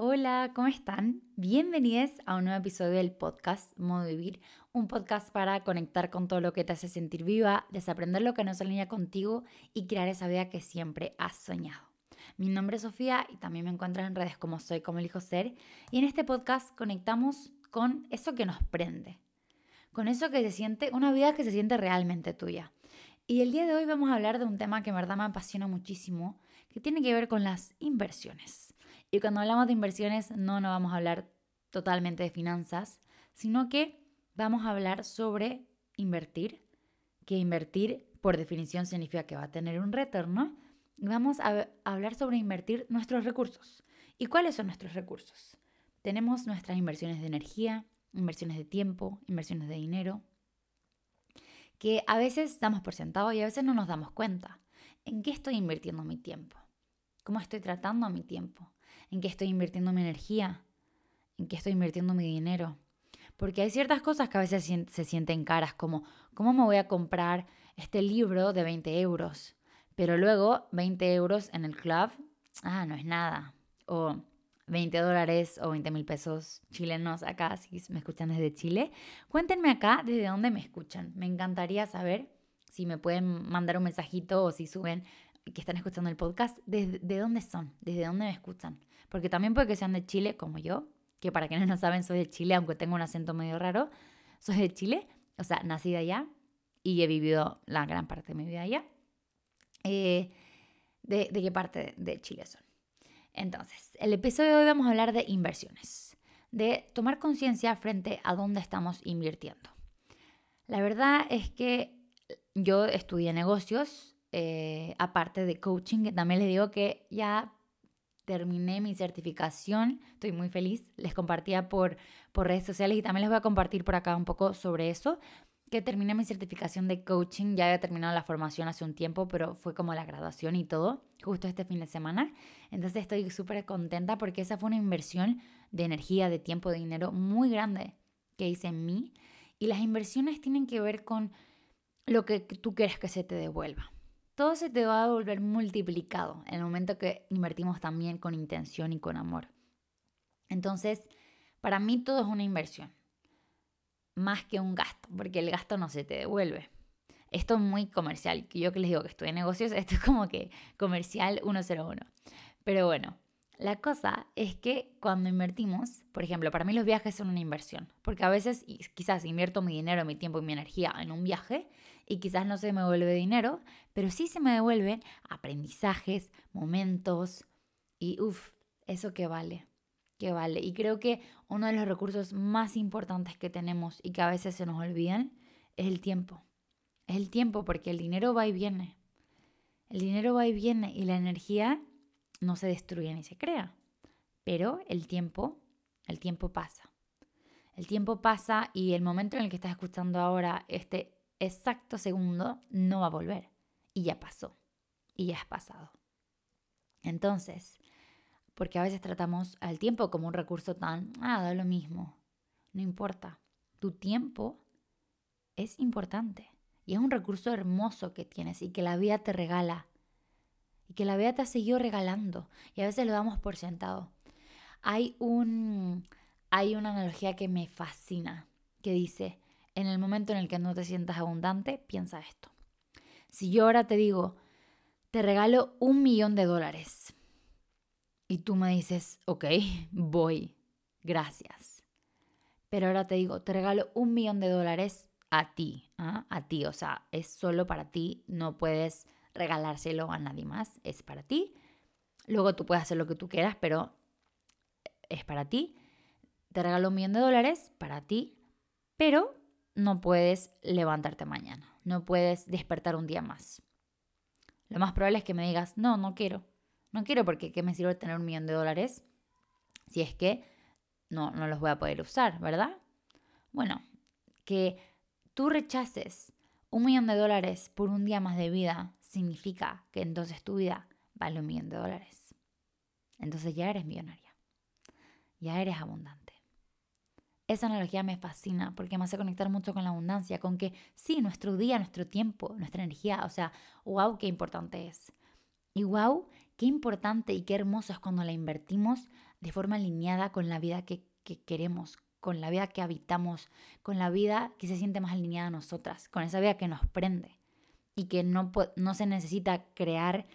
Hola, ¿cómo están? Bienvenidos a un nuevo episodio del podcast Modo Vivir, un podcast para conectar con todo lo que te hace sentir viva, desaprender lo que no se alinea contigo y crear esa vida que siempre has soñado. Mi nombre es Sofía y también me encuentras en redes como Soy como elijo ser y en este podcast conectamos con eso que nos prende, con eso que se siente, una vida que se siente realmente tuya. Y el día de hoy vamos a hablar de un tema que en verdad me apasiona muchísimo, que tiene que ver con las inversiones. Y cuando hablamos de inversiones no nos vamos a hablar totalmente de finanzas, sino que vamos a hablar sobre invertir, que invertir por definición significa que va a tener un retorno. Y vamos a hablar sobre invertir nuestros recursos. ¿Y cuáles son nuestros recursos? Tenemos nuestras inversiones de energía, inversiones de tiempo, inversiones de dinero, que a veces damos por sentado y a veces no nos damos cuenta. ¿En qué estoy invirtiendo mi tiempo? ¿Cómo estoy tratando mi tiempo? En qué estoy invirtiendo mi energía, en qué estoy invirtiendo mi dinero. Porque hay ciertas cosas que a veces se sienten caras, como ¿cómo me voy a comprar este libro de 20 euros? Pero luego 20 euros en el club, ah, no es nada. O 20 dólares o 20 mil pesos chilenos acá, si me escuchan desde Chile. Cuéntenme acá desde dónde me escuchan. Me encantaría saber si me pueden mandar un mensajito o si suben que están escuchando el podcast, ¿de, de dónde son? ¿Desde dónde me escuchan? Porque también puede que sean de Chile, como yo, que para quienes no saben soy de Chile, aunque tengo un acento medio raro, soy de Chile, o sea, nacida allá y he vivido la gran parte de mi vida allá. Eh, de, ¿De qué parte de Chile son? Entonces, el episodio de hoy vamos a hablar de inversiones, de tomar conciencia frente a dónde estamos invirtiendo. La verdad es que yo estudié negocios, eh, aparte de coaching, que también les digo que ya terminé mi certificación, estoy muy feliz, les compartía por, por redes sociales y también les voy a compartir por acá un poco sobre eso, que terminé mi certificación de coaching, ya había terminado la formación hace un tiempo, pero fue como la graduación y todo, justo este fin de semana. Entonces estoy súper contenta porque esa fue una inversión de energía, de tiempo, de dinero muy grande que hice en mí. Y las inversiones tienen que ver con lo que tú quieres que se te devuelva todo se te va a volver multiplicado en el momento que invertimos también con intención y con amor. Entonces, para mí todo es una inversión, más que un gasto, porque el gasto no se te devuelve. Esto es muy comercial, que yo que les digo que en negocios, esto es como que comercial 101. Pero bueno, la cosa es que cuando invertimos, por ejemplo, para mí los viajes son una inversión, porque a veces quizás invierto mi dinero, mi tiempo y mi energía en un viaje y quizás no se me devuelve dinero, pero sí se me devuelven aprendizajes, momentos y uff, eso que vale, que vale. Y creo que uno de los recursos más importantes que tenemos y que a veces se nos olvidan es el tiempo. Es el tiempo porque el dinero va y viene. El dinero va y viene y la energía no se destruye ni se crea. Pero el tiempo, el tiempo pasa. El tiempo pasa y el momento en el que estás escuchando ahora este exacto segundo no va a volver. Y ya pasó. Y ya es pasado. Entonces, porque a veces tratamos al tiempo como un recurso tan, ah, da lo mismo. No importa. Tu tiempo es importante. Y es un recurso hermoso que tienes y que la vida te regala. Y que la vida te ha seguido regalando. Y a veces lo damos por sentado. Hay, un, hay una analogía que me fascina, que dice, en el momento en el que no te sientas abundante, piensa esto. Si yo ahora te digo, te regalo un millón de dólares y tú me dices, ok, voy, gracias. Pero ahora te digo, te regalo un millón de dólares a ti, ¿ah? a ti, o sea, es solo para ti, no puedes regalárselo a nadie más, es para ti. Luego tú puedes hacer lo que tú quieras, pero es para ti. Te regalo un millón de dólares para ti, pero no puedes levantarte mañana, no puedes despertar un día más. Lo más probable es que me digas, no, no quiero. No quiero porque ¿qué me sirve tener un millón de dólares si es que no, no los voy a poder usar, ¿verdad? Bueno, que tú rechaces un millón de dólares por un día más de vida significa que entonces tu vida vale un millón de dólares. Entonces ya eres millonaria, ya eres abundante. Esa analogía me fascina porque me hace conectar mucho con la abundancia, con que sí, nuestro día, nuestro tiempo, nuestra energía, o sea, wow, qué importante es. Y wow, qué importante y qué hermoso es cuando la invertimos de forma alineada con la vida que, queremos, con la vida que habitamos, con la vida que se siente más alineada a nosotras, con esa vida que nos prende y que no, no se necesita crear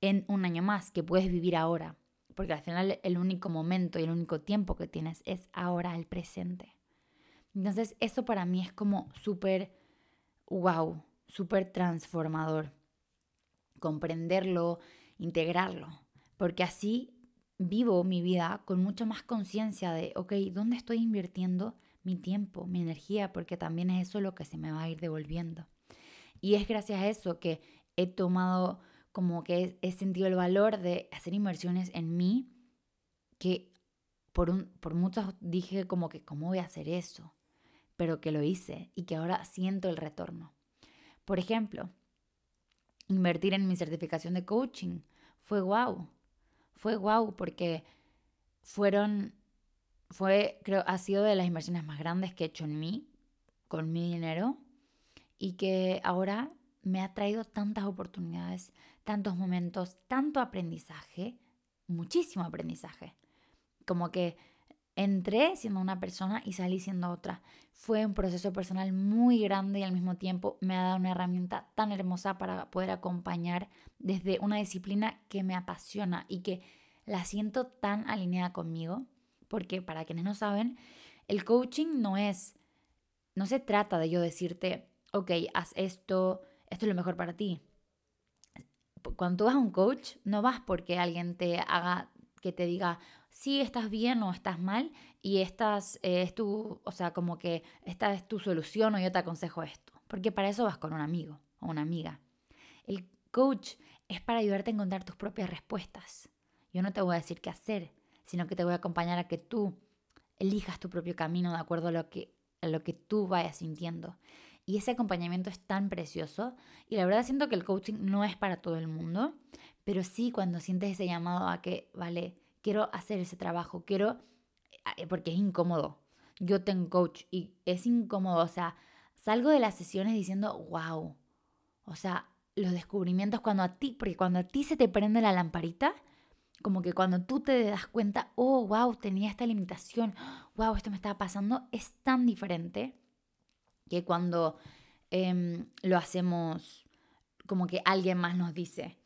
en un año más, que puedes vivir ahora, porque al final el único momento y el único tiempo que tienes es ahora, el presente. Entonces eso para mí es como súper, wow, súper transformador. Comprenderlo, integrarlo, porque así vivo mi vida con mucha más conciencia de, ok, ¿dónde estoy invirtiendo mi tiempo, mi energía? Porque también es eso lo que se me va a ir devolviendo. Y es gracias a eso que he tomado, como que he, sentido el valor de hacer inversiones en mí, que por, un, por muchos dije como que, ¿cómo voy a hacer eso? Pero que lo hice y que ahora siento el retorno. Por ejemplo, invertir en mi certificación de coaching fue wow fue guau porque fueron, fue, creo, ha sido de las inversiones más grandes que he hecho en mí, con mi dinero, y que ahora me ha traído tantas oportunidades, tantos momentos, tanto aprendizaje, muchísimo aprendizaje. Como que entré siendo una persona y salí siendo otra. Fue un proceso personal muy grande y al mismo tiempo me ha dado una herramienta tan hermosa para poder acompañar desde una disciplina que me apasiona y que la siento tan alineada conmigo. Porque para quienes no saben, el coaching no es, no se trata de yo decirte, ok, haz esto, esto es lo mejor para ti. Cuando vas a un coach, no vas porque alguien te haga, que te diga, si estás bien o estás mal y estás, eh, es tu, o sea, como que esta es tu solución o yo te aconsejo esto. Porque para eso vas con un amigo o una amiga. El coach es para ayudarte a encontrar tus propias respuestas. Yo no te voy a decir qué hacer, sino que te voy a acompañar a que tú elijas tu propio camino de acuerdo a lo que, a lo que tú vayas sintiendo. Y ese acompañamiento es tan precioso. Y la verdad siento que el coaching no es para todo el mundo, pero sí cuando sientes ese llamado a que, vale, quiero hacer ese trabajo, quiero, eh, porque es incómodo. Yo tengo coach y es incómodo, o sea, salgo de las sesiones diciendo, wow, o sea, los descubrimientos cuando a ti, porque cuando a ti se te prende la lamparita, como que cuando tú te das cuenta, oh, wow, tenía esta limitación, wow, esto me estaba pasando, es tan diferente que cuando em, lo hacemos como que alguien más nos dice.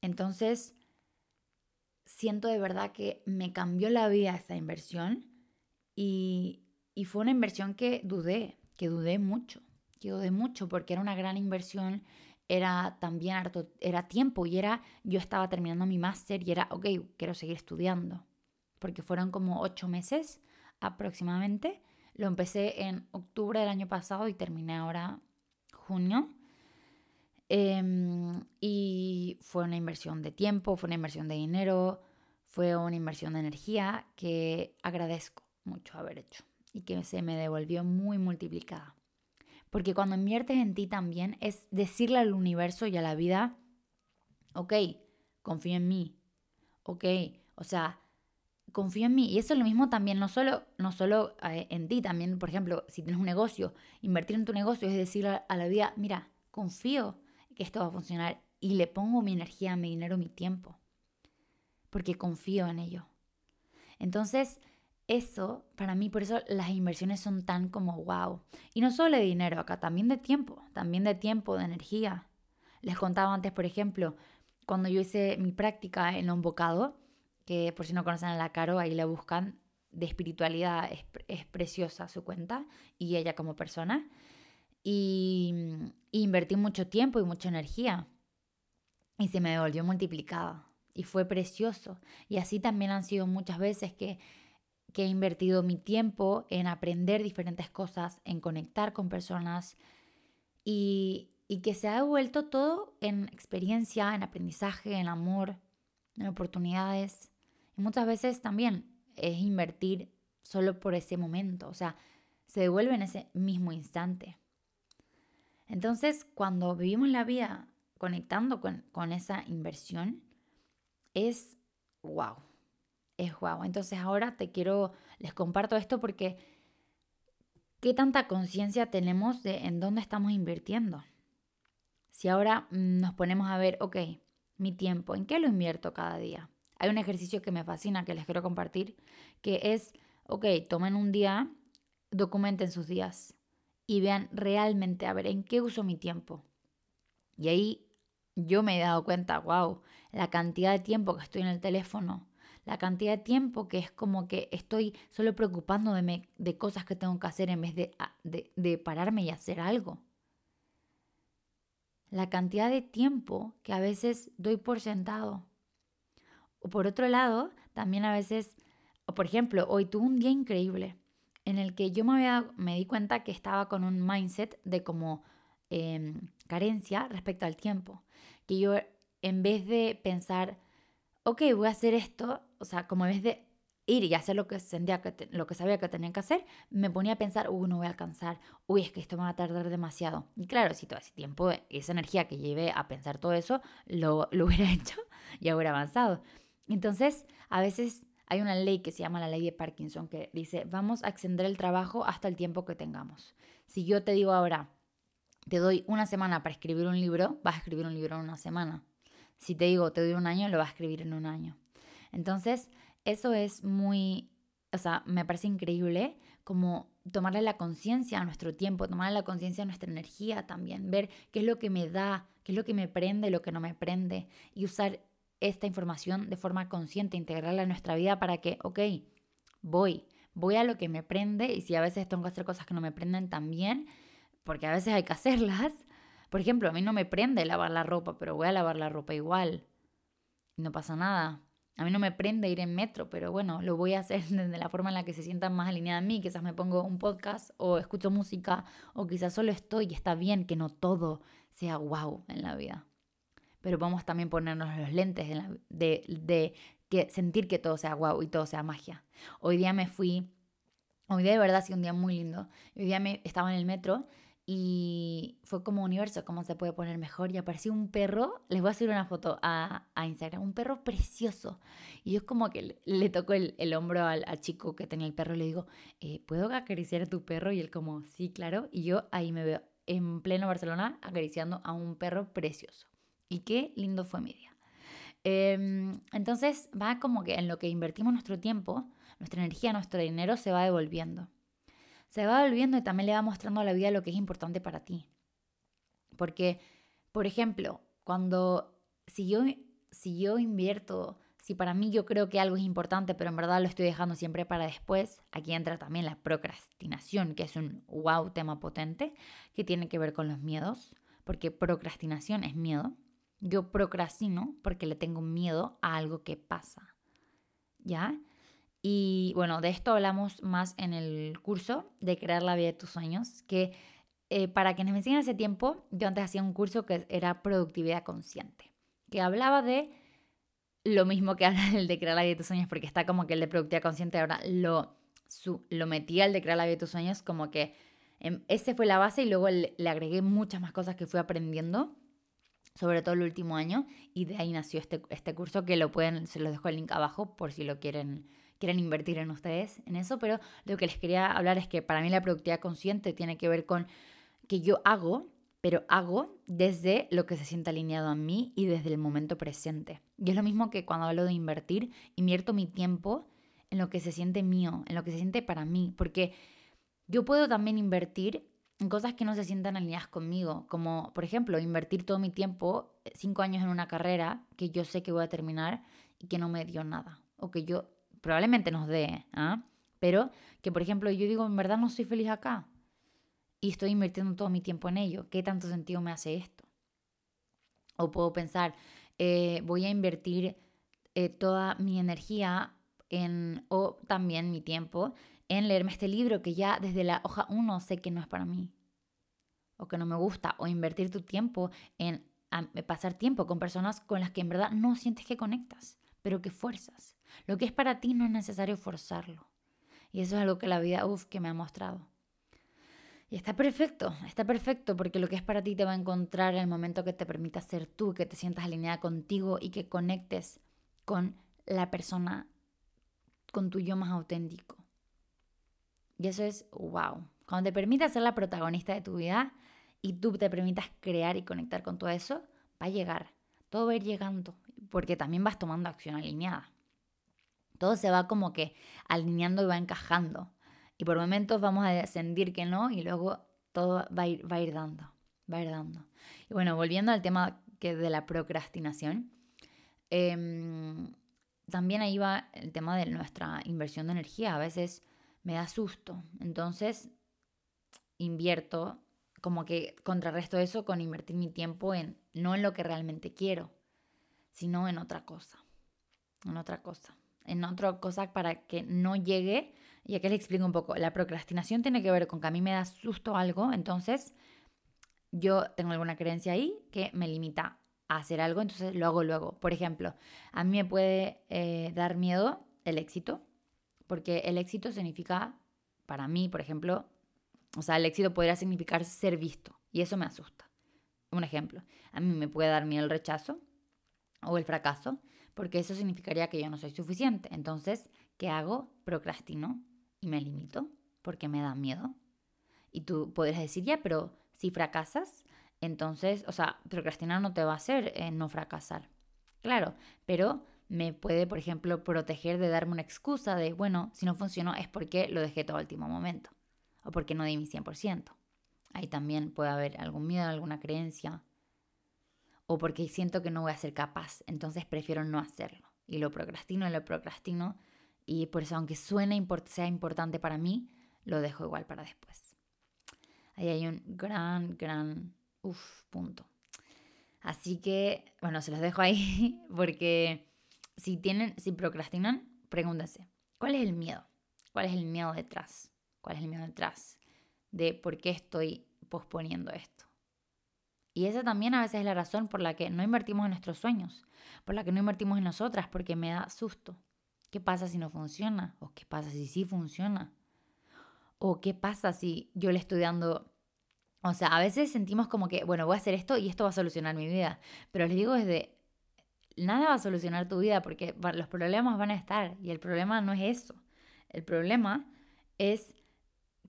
Entonces, siento de verdad que me cambió la vida esa inversión y, fue una inversión que dudé, que dudé mucho, que dudé mucho porque era una gran inversión, era también harto, era tiempo y era, yo estaba terminando mi máster y era, ok, quiero seguir estudiando, porque fueron como ocho meses aproximadamente. Lo empecé en octubre del año pasado y terminé ahora junio. Em, y fue una inversión de tiempo, fue una inversión de dinero, fue una inversión de energía que agradezco mucho haber hecho y que se me devolvió muy multiplicada. Porque cuando inviertes en ti también es decirle al universo y a la vida, ok, confío en mí, ok, o sea, confío en mí. Y eso es lo mismo también, no solo, no solo eh, en ti, también, por ejemplo, si tienes un negocio, invertir en tu negocio es decirle a la vida, mira, confío que esto va a funcionar y le pongo mi energía, mi dinero, mi tiempo, porque confío en ello. Entonces, eso, para mí, por eso las inversiones son tan como wow. Y no solo de dinero acá, también de tiempo, también de tiempo, de energía. Les contaba antes, por ejemplo, cuando yo hice mi práctica en un bocado, por si no conocen a la Caro, ahí la buscan, de espiritualidad, es, es preciosa su cuenta y ella como persona y, invertí mucho tiempo y mucha energía y se me devolvió multiplicada y fue precioso. Y así también han sido muchas veces que, que he invertido mi tiempo en aprender diferentes cosas, en conectar con personas y, y que se ha devuelto todo en experiencia, en aprendizaje, en amor, en oportunidades. Y muchas veces también es invertir solo por ese momento, o sea, se devuelve en ese mismo instante. Entonces, cuando vivimos la vida conectando con, esa inversión, es wow, es wow. Entonces ahora te quiero, les comparto esto porque ¿qué tanta conciencia tenemos de en dónde estamos invirtiendo? Si ahora nos ponemos a ver, ok, mi tiempo, ¿en qué lo invierto cada día? Hay un ejercicio que me fascina, que les quiero compartir, que es, ok, tomen un día, documenten sus días y vean realmente, a ver, ¿en qué uso mi tiempo? Y ahí yo me he dado cuenta, wow, la cantidad de tiempo que estoy en el teléfono, la cantidad de tiempo que es como que estoy solo preocupándome de cosas que tengo que hacer en vez de, de, de pararme y hacer algo. La cantidad de tiempo que a veces doy por sentado. O por otro lado, también a veces, o por ejemplo, hoy tuve un día increíble en el que yo me, había, me di cuenta que estaba con un mindset de como em, carencia respecto al tiempo. Que yo en vez de pensar, ok, voy a hacer esto, o sea, como en vez de ir y hacer lo que, sentía que lo que sabía que tenía que hacer, me ponía a pensar, uy, no voy a alcanzar, uy, es que esto me va a tardar demasiado. Y claro, si todo ese tiempo, esa energía que llevé a pensar todo eso, lo, lo hubiera hecho y hubiera avanzado. Entonces, a veces hay una ley que se llama la ley de Parkinson que dice, vamos a extender el trabajo hasta el tiempo que tengamos. Si yo te digo ahora, te doy una semana para escribir un libro, vas a escribir un libro en una semana. Si te digo, te doy un año, lo vas a escribir en un año. Entonces, eso es muy, o sea, me parece increíble como tomarle la conciencia a nuestro tiempo, tomarle la conciencia a nuestra energía también, ver qué es lo que me da, qué es lo que me prende, lo que no me prende y usar esta información de forma consciente, integrarla en nuestra vida para que, ok, voy, voy a lo que me prende y si a veces tengo que hacer cosas que no me prenden también, porque a veces hay que hacerlas. Por ejemplo, a mí no me prende lavar la ropa, pero voy a lavar la ropa igual. No pasa nada. A mí no me prende ir en metro, pero bueno, lo voy a hacer de la forma en la que se sienta más alineada a mí. Quizás me pongo un podcast o escucho música o quizás solo estoy y está bien que no todo sea wow en la vida pero vamos también ponernos los lentes de, de, que sentir que todo sea guau y todo sea magia. Hoy día me fui, hoy día de verdad ha sido un día muy lindo. Hoy día me, estaba en el metro y fue como universo, cómo se puede poner mejor. Y apareció un perro, les voy a hacer una foto a, a Instagram, un perro precioso. Y yo es como que le, toco el, el hombro al, al, chico que tenía el perro y le digo, eh, ¿puedo acariciar a tu perro? Y él como, sí, claro. Y yo ahí me veo en pleno Barcelona acariciando a un perro precioso. Y qué lindo fue mi día. Em, entonces va como que en lo que invertimos nuestro tiempo, nuestra energía, nuestro dinero se va devolviendo. Se va devolviendo y también le va mostrando a la vida lo que es importante para ti. Porque, por ejemplo, cuando si yo, si yo invierto, si para mí yo creo que algo es importante, pero en verdad lo estoy dejando siempre para después, aquí entra también la procrastinación, que es un wow tema potente, que tiene que ver con los miedos, porque procrastinación es miedo. Yo procrastino porque le tengo miedo a algo que pasa. ¿Ya? Y bueno, de esto hablamos más en el curso de crear la vida de tus sueños, que eh, para quienes me enseñan hace tiempo, yo antes hacía un curso que era productividad consciente, que hablaba de lo mismo que habla el de crear la vida de tus sueños, porque está como que el de productividad consciente ahora lo, su, lo metí al de crear la vida de tus sueños, como que em, ese fue la base y luego le, le agregué muchas más cosas que fui aprendiendo sobre todo el último año, y de ahí nació este, este curso que lo pueden, se los dejo el link abajo por si lo quieren, quieren invertir en ustedes en eso, pero lo que les quería hablar es que para mí la productividad consciente tiene que ver con que yo hago, pero hago desde lo que se siente alineado a mí y desde el momento presente. Y es lo mismo que cuando hablo de invertir, invierto mi tiempo en lo que se siente mío, en lo que se siente para mí, porque yo puedo también invertir cosas que no se sientan alineadas conmigo, como por ejemplo invertir todo mi tiempo, eh, cinco años en una carrera que yo sé que voy a terminar y que no me dio nada, o que yo probablemente nos dé, ¿ah? pero que por ejemplo yo digo, en verdad no soy feliz acá y estoy invirtiendo todo mi tiempo en ello, ¿qué tanto sentido me hace esto? O puedo pensar, eh, voy a invertir eh, toda mi energía en, o también mi tiempo en leerme este libro que ya desde la hoja 1 sé que no es para mí o que no me gusta o invertir tu tiempo en pasar tiempo con personas con las que en verdad no sientes que conectas, pero que fuerzas. Lo que es para ti no es necesario forzarlo. Y eso es algo que la vida, uff, que me ha mostrado. Y está perfecto, está perfecto porque lo que es para ti te va a encontrar en el momento que te permita ser tú, que te sientas alineada contigo y que conectes con la persona, con tu yo más auténtico. Y eso es wow. Cuando te permitas ser la protagonista de tu vida y tú te permitas crear y conectar con todo eso, va a llegar. Todo va a ir llegando. Porque también vas tomando acción alineada. Todo se va como que alineando y va encajando. Y por momentos vamos a sentir que no y luego todo va a ir, va a ir dando, va a ir dando. Y bueno, volviendo al tema que de la procrastinación, em, también ahí va el tema de nuestra inversión de energía. A veces me da susto, entonces invierto, como que contrarresto eso con invertir mi tiempo en no en lo que realmente quiero, sino en otra cosa, en otra cosa, en otra cosa para que no llegue y aquí les explico un poco. La procrastinación tiene que ver con que a mí me da susto algo, entonces yo tengo alguna creencia ahí que me limita hacer algo, entonces lo hago luego. Por ejemplo, a mí me puede eh, dar miedo el éxito, porque el éxito significa, para mí, por ejemplo, o sea, el éxito podría significar ser visto, y eso me asusta. Un ejemplo, a mí me puede dar miedo el rechazo o el fracaso, porque eso significaría que yo no soy suficiente. Entonces, ¿qué hago? Procrastino y me limito porque me da miedo. Y tú podrías decir, ya, pero si fracasas, entonces, o sea, procrastinar no te va a hacer eh, no fracasar. Claro, pero me puede, por ejemplo, proteger de darme una excusa de, bueno, si no funcionó es porque lo dejé todo al último momento o porque no di mi 100%. Ahí también puede haber algún miedo, alguna creencia o porque siento que no voy a ser capaz, entonces prefiero no hacerlo. Y lo procrastino y lo procrastino y por eso, aunque suene sea importante para mí, lo dejo igual para después. Ahí hay un gran, gran, uff, punto. Así que, bueno, se los dejo ahí porque si tienen, si procrastinan, pregúntense, ¿cuál es el miedo? ¿Cuál es el miedo detrás? ¿Cuál es el miedo detrás de por qué estoy posponiendo esto? Y esa también a veces es la razón por la que no invertimos en nuestros sueños, por la que no invertimos en nosotras, porque me da susto. ¿Qué pasa si no funciona? ¿O qué pasa si sí funciona? ¿O qué pasa si yo le estoy dando... O sea, a veces sentimos como que, bueno, voy a hacer esto y esto va a solucionar mi vida. Pero les digo desde, nada va a solucionar tu vida porque los problemas van a estar y el problema no es eso. El problema es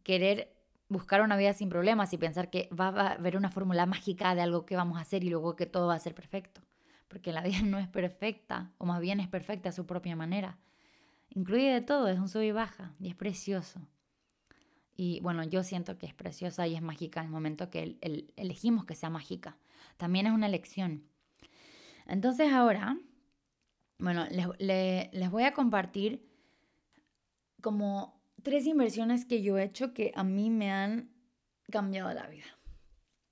querer buscar una vida sin problemas y pensar que va a haber una fórmula mágica de algo que vamos a hacer y luego que todo va a ser perfecto. Porque la vida no es perfecta, o más bien es perfecta a su propia manera. Incluye de todo, es un sub y baja y es precioso. Y bueno, yo siento que es preciosa y es mágica el momento que elegimos que sea mágica. También es una elección. Entonces ahora, bueno, les, les voy a compartir como tres inversiones que yo he hecho que a mí me han cambiado la vida.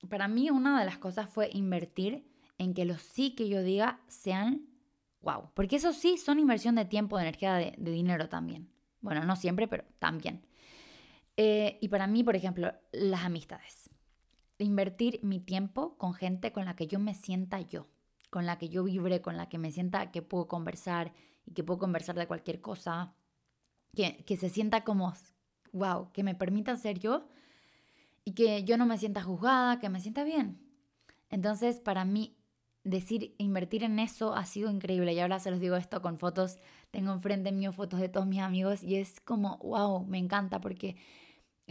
Para mí una de las cosas fue invertir en que los sí que yo diga sean wow. Porque eso sí son inversión de tiempo, de energía, de, dinero también. Bueno, no siempre, pero también. Eh, y para mí, por ejemplo, las amistades. Invertir mi tiempo con gente con la que yo me sienta yo, con la que yo vibre, con la que me sienta que puedo conversar y que puedo conversar de cualquier cosa, que, que se sienta como, wow, que me permita ser yo y que yo no me sienta juzgada, que me sienta bien. Entonces, para mí, decir, invertir en eso ha sido increíble. Y ahora se los digo esto con fotos. Tengo enfrente mío fotos de todos mis amigos y es como, wow, me encanta porque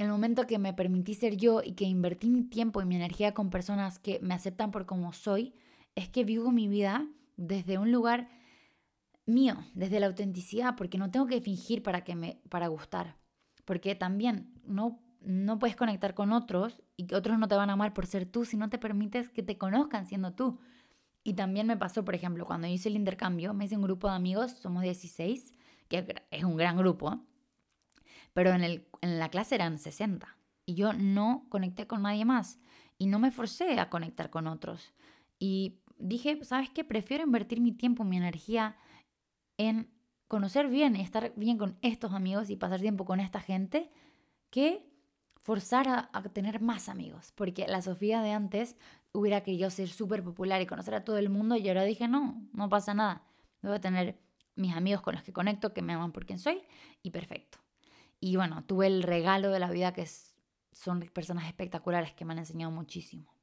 el momento que me permití ser yo y que invertí mi tiempo y mi energía con personas que me aceptan por como soy, es que vivo mi vida desde un lugar mío, desde la autenticidad, porque no tengo que fingir para que me para gustar. Porque también no no puedes conectar con otros y que otros no te van a amar por ser tú si no te permites que te conozcan siendo tú. Y también me pasó, por ejemplo, cuando hice el intercambio, me hice un grupo de amigos, somos 16, que es un gran grupo, pero en, el, en la clase eran 60. Y yo no conecté con nadie más. Y no me forcé a conectar con otros. Y dije, ¿sabes qué? Prefiero invertir mi tiempo, mi energía en conocer bien, y estar bien con estos amigos y pasar tiempo con esta gente, que forzar a, a, tener más amigos, porque la Sofía de antes hubiera querido ser súper popular y conocer a todo el mundo y ahora dije, no, no pasa nada. Voy a tener mis amigos con los que conecto, que me aman por quien soy y perfecto. Y bueno, tuve el regalo de la vida que son personas espectaculares que me han enseñado muchísimo.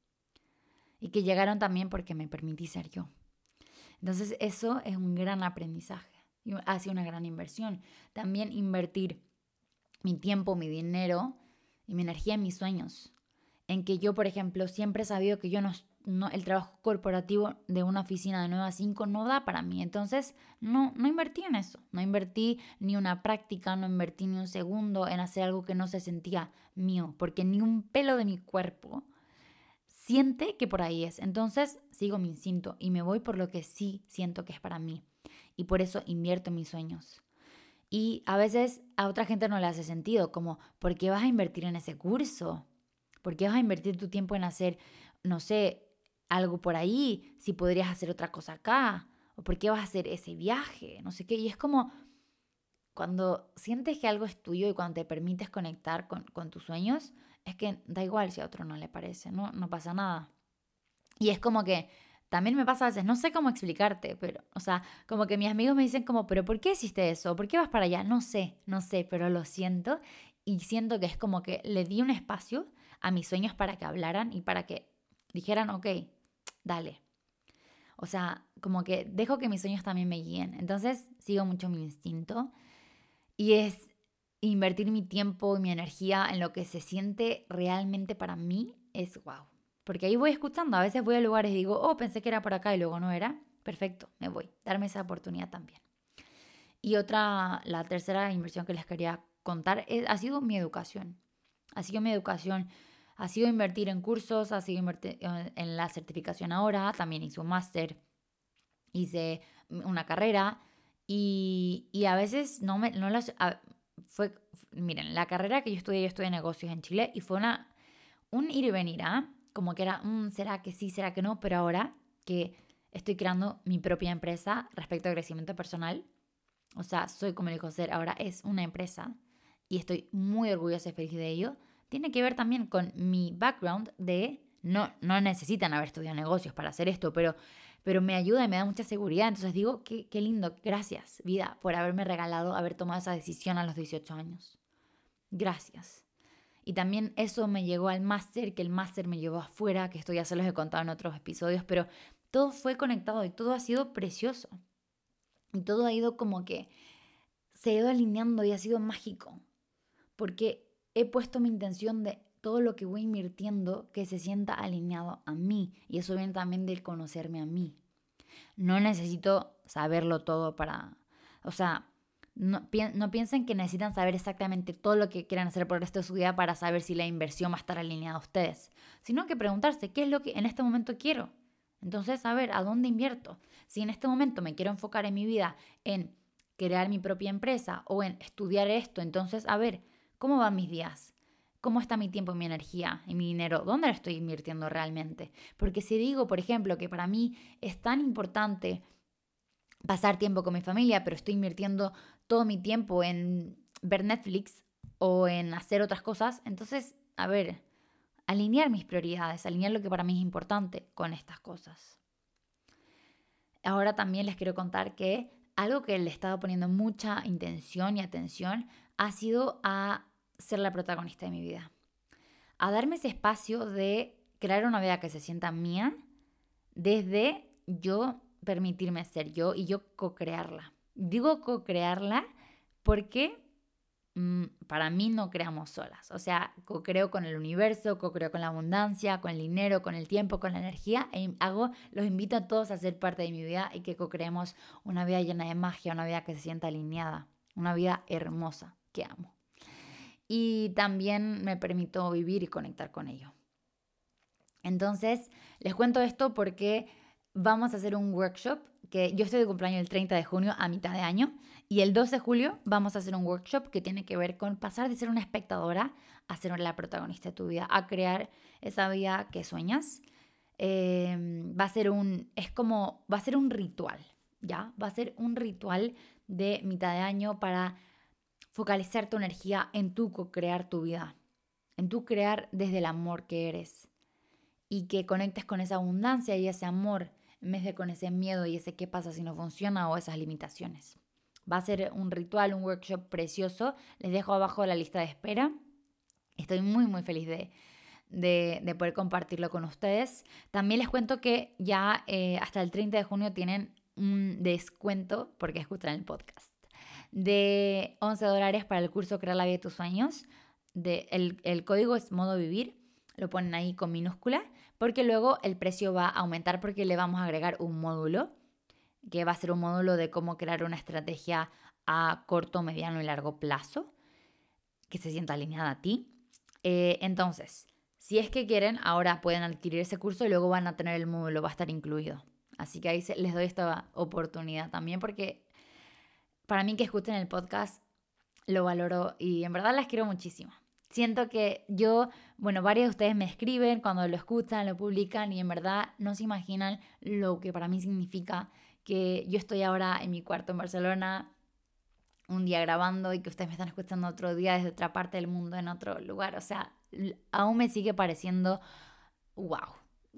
Y que llegaron también porque me permití ser yo. Entonces eso es un gran aprendizaje y ha sido una gran inversión. También invertir mi tiempo, mi dinero y mi energía en mis sueños en que yo, por ejemplo, siempre he sabido que yo no, no, el trabajo corporativo de una oficina de 9 a 5 no da para mí. Entonces, no, no invertí en eso. No invertí ni una práctica, no invertí ni un segundo en hacer algo que no se sentía mío, porque ni un pelo de mi cuerpo siente que por ahí es. Entonces, sigo mi instinto y me voy por lo que sí siento que es para mí. Y por eso invierto en mis sueños. Y a veces a otra gente no le hace sentido, como, ¿por qué vas a invertir en ese curso? ¿Por qué vas a invertir tu tiempo en hacer, no sé, algo por ahí, si podrías hacer otra cosa acá, o por qué vas a hacer ese viaje, no sé qué. Y es como cuando sientes que algo es tuyo y cuando te permites conectar con, tus sueños, es que da igual si a otro no le parece, no, no pasa nada. Y es como que también me pasa a veces, no sé cómo explicarte, pero, o sea, como que mis amigos me dicen como, pero ¿por qué hiciste eso? ¿Por qué vas para allá? No sé, no sé, pero lo siento y siento que es como que le di un espacio a mis sueños para que hablaran y para que dijeran, ok, dale. O sea, como que dejo que mis sueños también me guíen. Entonces sigo mucho mi instinto y es invertir mi tiempo y mi energía en lo que se siente realmente para mí es wow. Porque ahí voy escuchando, a veces voy a lugares y digo, oh, pensé que era por acá y luego no era. Perfecto, me voy. Darme esa oportunidad también. Y otra, la tercera inversión que les quería contar ha sido mi educación. Ha sido mi educación ha sido invertir en cursos, ha sido invertir en la certificación ahora, también hice un máster, hice una carrera y, a veces no me, no las, fue, miren, la carrera que yo estudié, yo estudié negocios en Chile y fue una, un ir y venir, ¿ah? Como que era, mm, ¿será que sí, será que no? Pero ahora que estoy creando mi propia empresa respecto al crecimiento personal, o sea, soy como dijo ser, ahora es una empresa y estoy muy orgullosa y feliz de ello tiene que ver también con mi background de no, no necesitan haber estudiado negocios para hacer esto, pero, pero me ayuda y me da mucha seguridad. Entonces digo, qué, qué lindo, gracias vida por haberme regalado haber tomado esa decisión a los 18 años. Gracias. Y también eso me llegó al máster, que el máster me llevó afuera, que esto ya se los he contado en otros episodios, pero todo fue conectado y todo ha sido precioso. Y todo ha ido como que se ha ido alineando y ha sido mágico. Porque he puesto mi intención de todo lo que voy invirtiendo que se sienta alineado a mí. Y eso viene también del conocerme a mí. No necesito saberlo todo para... O sea, no, piensen que necesitan saber exactamente todo lo que quieran hacer por el resto de su vida para saber si la inversión va a estar alineada a ustedes, sino que preguntarse qué es lo que en este momento quiero. Entonces, a ver, ¿a dónde invierto? Si en este momento me quiero enfocar en mi vida en crear mi propia empresa o en estudiar esto, entonces, a ver, ¿Cómo van mis días? ¿Cómo está mi tiempo, mi energía y mi dinero? ¿Dónde lo estoy invirtiendo realmente? Porque si digo, por ejemplo, que para mí es tan importante pasar tiempo con mi familia, pero estoy invirtiendo todo mi tiempo en ver Netflix o en hacer otras cosas, entonces, a ver, alinear mis prioridades, alinear lo que para mí es importante con estas cosas. Ahora también les quiero contar que algo que le he estado poniendo mucha intención y atención ha sido a ser la protagonista de mi vida. A darme ese espacio de crear una vida que se sienta mía desde yo permitirme ser yo y yo co-crearla. Digo co-crearla porque mm, para mí no creamos solas. O sea, co-creo con el universo, co-creo con la abundancia, con el dinero, con el tiempo, con la energía. E hago, los invito a todos a ser parte de mi vida y que co-creemos una vida llena de magia, una vida que se sienta alineada, una vida hermosa que amo y también me permito vivir y conectar con ello. Entonces, les cuento esto porque vamos a hacer un workshop que yo estoy de cumpleaños el 30 de junio a mitad de año y el 12 de julio vamos a hacer un workshop que tiene que ver con pasar de ser una espectadora a ser la protagonista de tu vida, a crear esa vida que sueñas. Em, va a ser un, es como, va a ser un ritual, ¿ya? Va a ser un ritual de mitad de año para focalizar tu energía en tu crear tu vida, en tu crear desde el amor que eres y que conectes con esa abundancia y ese amor en vez de con ese miedo y ese qué pasa si no funciona o esas limitaciones. Va a ser un ritual, un workshop precioso. Les dejo abajo la lista de espera. Estoy muy, muy feliz de, de, poder compartirlo con ustedes. También les cuento que ya eh, hasta el 30 de junio tienen un descuento porque escuchan el podcast de 11 dólares para el curso Crear la vida de tus sueños. De, el, el código es modo vivir, lo ponen ahí con minúscula porque luego el precio va a aumentar porque le vamos a agregar un módulo, que va a ser un módulo de cómo crear una estrategia a corto, mediano y largo plazo, que se sienta alineada a ti. Eh, entonces, si es que quieren, ahora pueden adquirir ese curso y luego van a tener el módulo, va a estar incluido. Así que ahí les doy esta oportunidad también porque para mí que escuchen el podcast lo valoro y en verdad las quiero muchísimo. Siento que yo, bueno, varios de ustedes me escriben cuando lo escuchan, lo publican y en verdad no se imaginan lo que para mí significa que yo estoy ahora en mi cuarto en Barcelona un día grabando y que ustedes me están escuchando otro día desde otra parte del mundo, en otro lugar. O sea, aún me sigue pareciendo wow.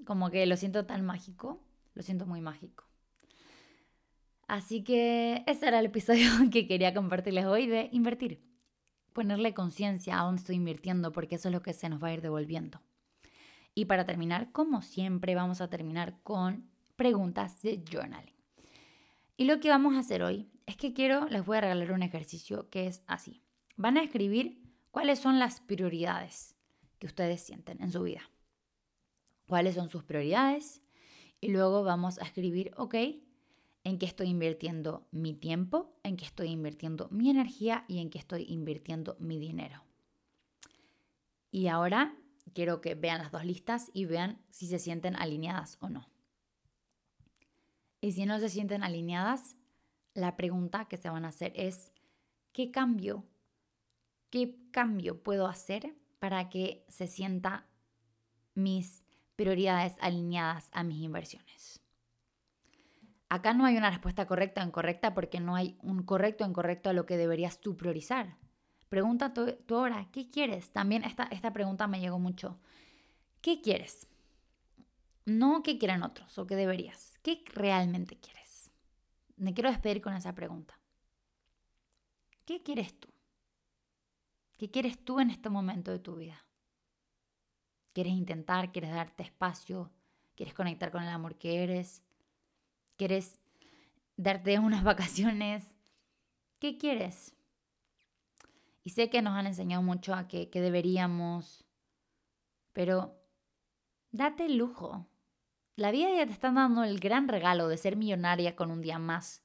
Como que lo siento tan mágico, lo siento muy mágico. Así que ese era el episodio que quería compartirles hoy de invertir. Ponerle conciencia a dónde estoy invirtiendo porque eso es lo que se nos va a ir devolviendo. Y para terminar, como siempre, vamos a terminar con preguntas de journaling. Y lo que vamos a hacer hoy es que quiero, les voy a regalar un ejercicio que es así. Van a escribir cuáles son las prioridades que ustedes sienten en su vida. ¿Cuáles son sus prioridades? Y luego vamos a escribir, ok, en qué estoy invirtiendo mi tiempo, en qué estoy invirtiendo mi energía y en qué estoy invirtiendo mi dinero. Y ahora quiero que vean las dos listas y vean si se sienten alineadas o no. Y si no se sienten alineadas, la pregunta que se van a hacer es, ¿qué cambio? ¿Qué cambio puedo hacer para que se sienta mis prioridades alineadas a mis inversiones? Acá no hay una respuesta correcta o incorrecta porque no hay un correcto o incorrecto a lo que deberías tú priorizar. Pregunta tú, ahora, ¿qué quieres? También esta, esta pregunta me llegó mucho. ¿Qué quieres? No qué quieren otros o qué deberías. ¿Qué realmente quieres? Me quiero despedir con esa pregunta. ¿Qué quieres tú? ¿Qué quieres tú en este momento de tu vida? ¿Quieres intentar? ¿Quieres darte espacio? ¿Quieres conectar con el amor que eres? ¿Quieres darte unas vacaciones? ¿Qué quieres? Y sé que nos han enseñado mucho a que, que deberíamos, pero date el lujo. La vida ya te está dando el gran regalo de ser millonaria con un día más.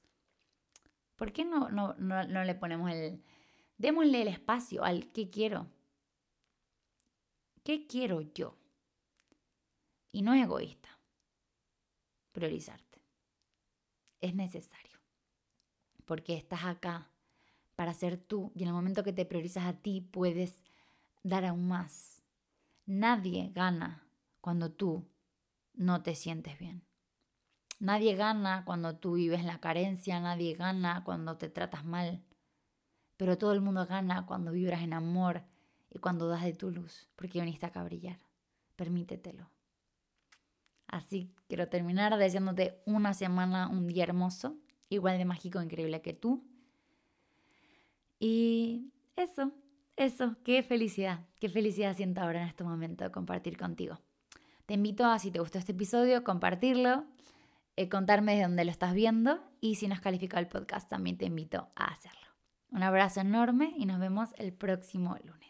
¿Por qué no, no, no, no le ponemos el... Démosle el espacio al qué quiero. ¿Qué quiero yo? Y no es egoísta. Priorizar es necesario. Porque estás acá para ser tú y en el momento que te priorizas a ti puedes dar aún más. Nadie gana cuando tú no te sientes bien. Nadie gana cuando tú vives la carencia, nadie gana cuando te tratas mal. Pero todo el mundo gana cuando vibras en amor y cuando das de tu luz, porque viniste acá a brillar. Permítetelo. Así quiero terminar deseándote una semana, un día hermoso, igual de mágico, increíble que tú. Y eso, eso, qué felicidad, qué felicidad siento ahora en este momento de compartir contigo. Te invito a, si te gustó este episodio, compartirlo, eh, contarme de dónde lo estás viendo y si no has calificado el podcast, también te invito a hacerlo. Un abrazo enorme y nos vemos el próximo lunes.